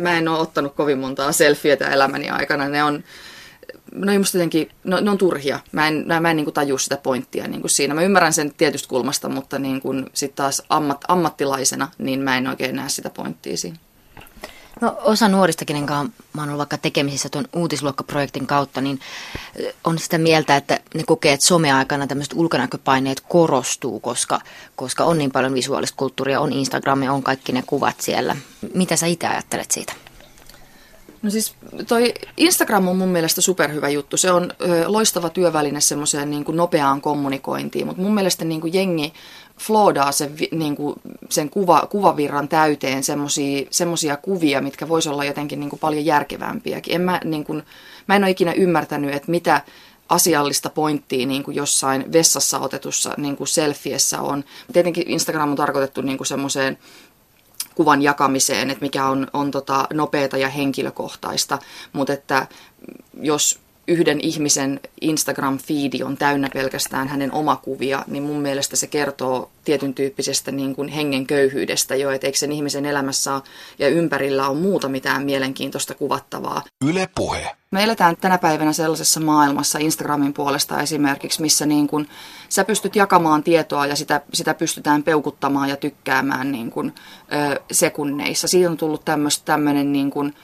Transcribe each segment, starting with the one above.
Mä en ole ottanut kovin montaa selfietä elämäni aikana. Ne on, no musta jotenkin, no, ne on turhia. Mä en, mä, en niin kuin taju sitä pointtia niin kuin siinä. Mä ymmärrän sen tietystä kulmasta, mutta niin kuin sit taas ammat, ammattilaisena, niin mä en oikein näe sitä pointtia siinä. No, osa nuorista, kenen kanssa mä oon ollut vaikka tekemisissä tuon uutisluokkaprojektin kautta, niin on sitä mieltä, että ne kokee, että someaikana tämmöiset ulkonäköpaineet korostuu, koska, koska on niin paljon visuaalista kulttuuria, on Instagram ja on kaikki ne kuvat siellä. Mitä sä itse ajattelet siitä? No siis toi Instagram on mun mielestä superhyvä juttu. Se on loistava työväline semmoiseen niin kuin nopeaan kommunikointiin, mutta mun mielestä niin kuin jengi floodaa sen, niin kuin, sen kuva, kuvavirran täyteen semmoisia kuvia, mitkä vois olla jotenkin niin kuin paljon järkevämpiäkin. En mä, niin kuin, mä en ole ikinä ymmärtänyt, että mitä asiallista pointtia niin kuin jossain vessassa otetussa niin kuin selfiessä on. Tietenkin Instagram on tarkoitettu niin semmoiseen kuvan jakamiseen, että mikä on, on tota nopeata ja henkilökohtaista, mutta että jos yhden ihmisen Instagram-fiidi on täynnä pelkästään hänen omakuvia, niin mun mielestä se kertoo tietyn tyyppisestä niin kuin hengen köyhyydestä jo, että eikö sen ihmisen elämässä ja ympärillä on muuta mitään mielenkiintoista kuvattavaa. Yle puhe. Me eletään tänä päivänä sellaisessa maailmassa Instagramin puolesta esimerkiksi, missä niin kuin sä pystyt jakamaan tietoa ja sitä, sitä pystytään peukuttamaan ja tykkäämään niin kuin, ö, sekunneissa. Siitä on tullut tämmöinen niin kuin,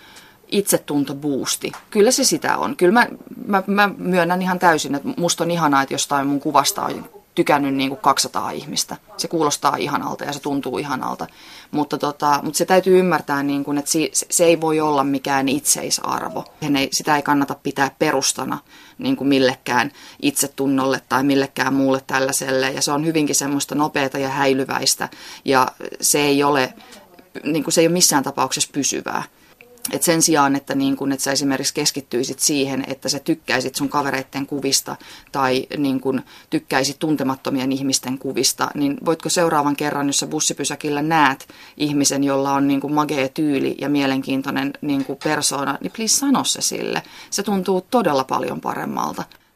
itsetuntobuusti. Kyllä se sitä on. Kyllä mä, mä, mä myönnän ihan täysin, että musta on ihanaa, että jostain mun kuvasta on tykännyt niin kuin 200 ihmistä. Se kuulostaa ihanalta ja se tuntuu ihanalta. Mutta, tota, mutta se täytyy ymmärtää, niin kuin, että se, se ei voi olla mikään itseisarvo. Ei, sitä ei kannata pitää perustana niin kuin millekään itsetunnolle tai millekään muulle tällaiselle. Ja se on hyvinkin semmoista nopeata ja häilyväistä ja se ei ole, niin kuin se ei ole missään tapauksessa pysyvää. Et sen sijaan, että, niin kun, että sä esimerkiksi keskittyisit siihen, että sä tykkäisit sun kavereiden kuvista tai niin kun, tykkäisit tuntemattomien ihmisten kuvista, niin voitko seuraavan kerran, jos sä bussipysäkillä näet ihmisen, jolla on niin kun, magea tyyli ja mielenkiintoinen niin persoona, niin please sano se sille. Se tuntuu todella paljon paremmalta.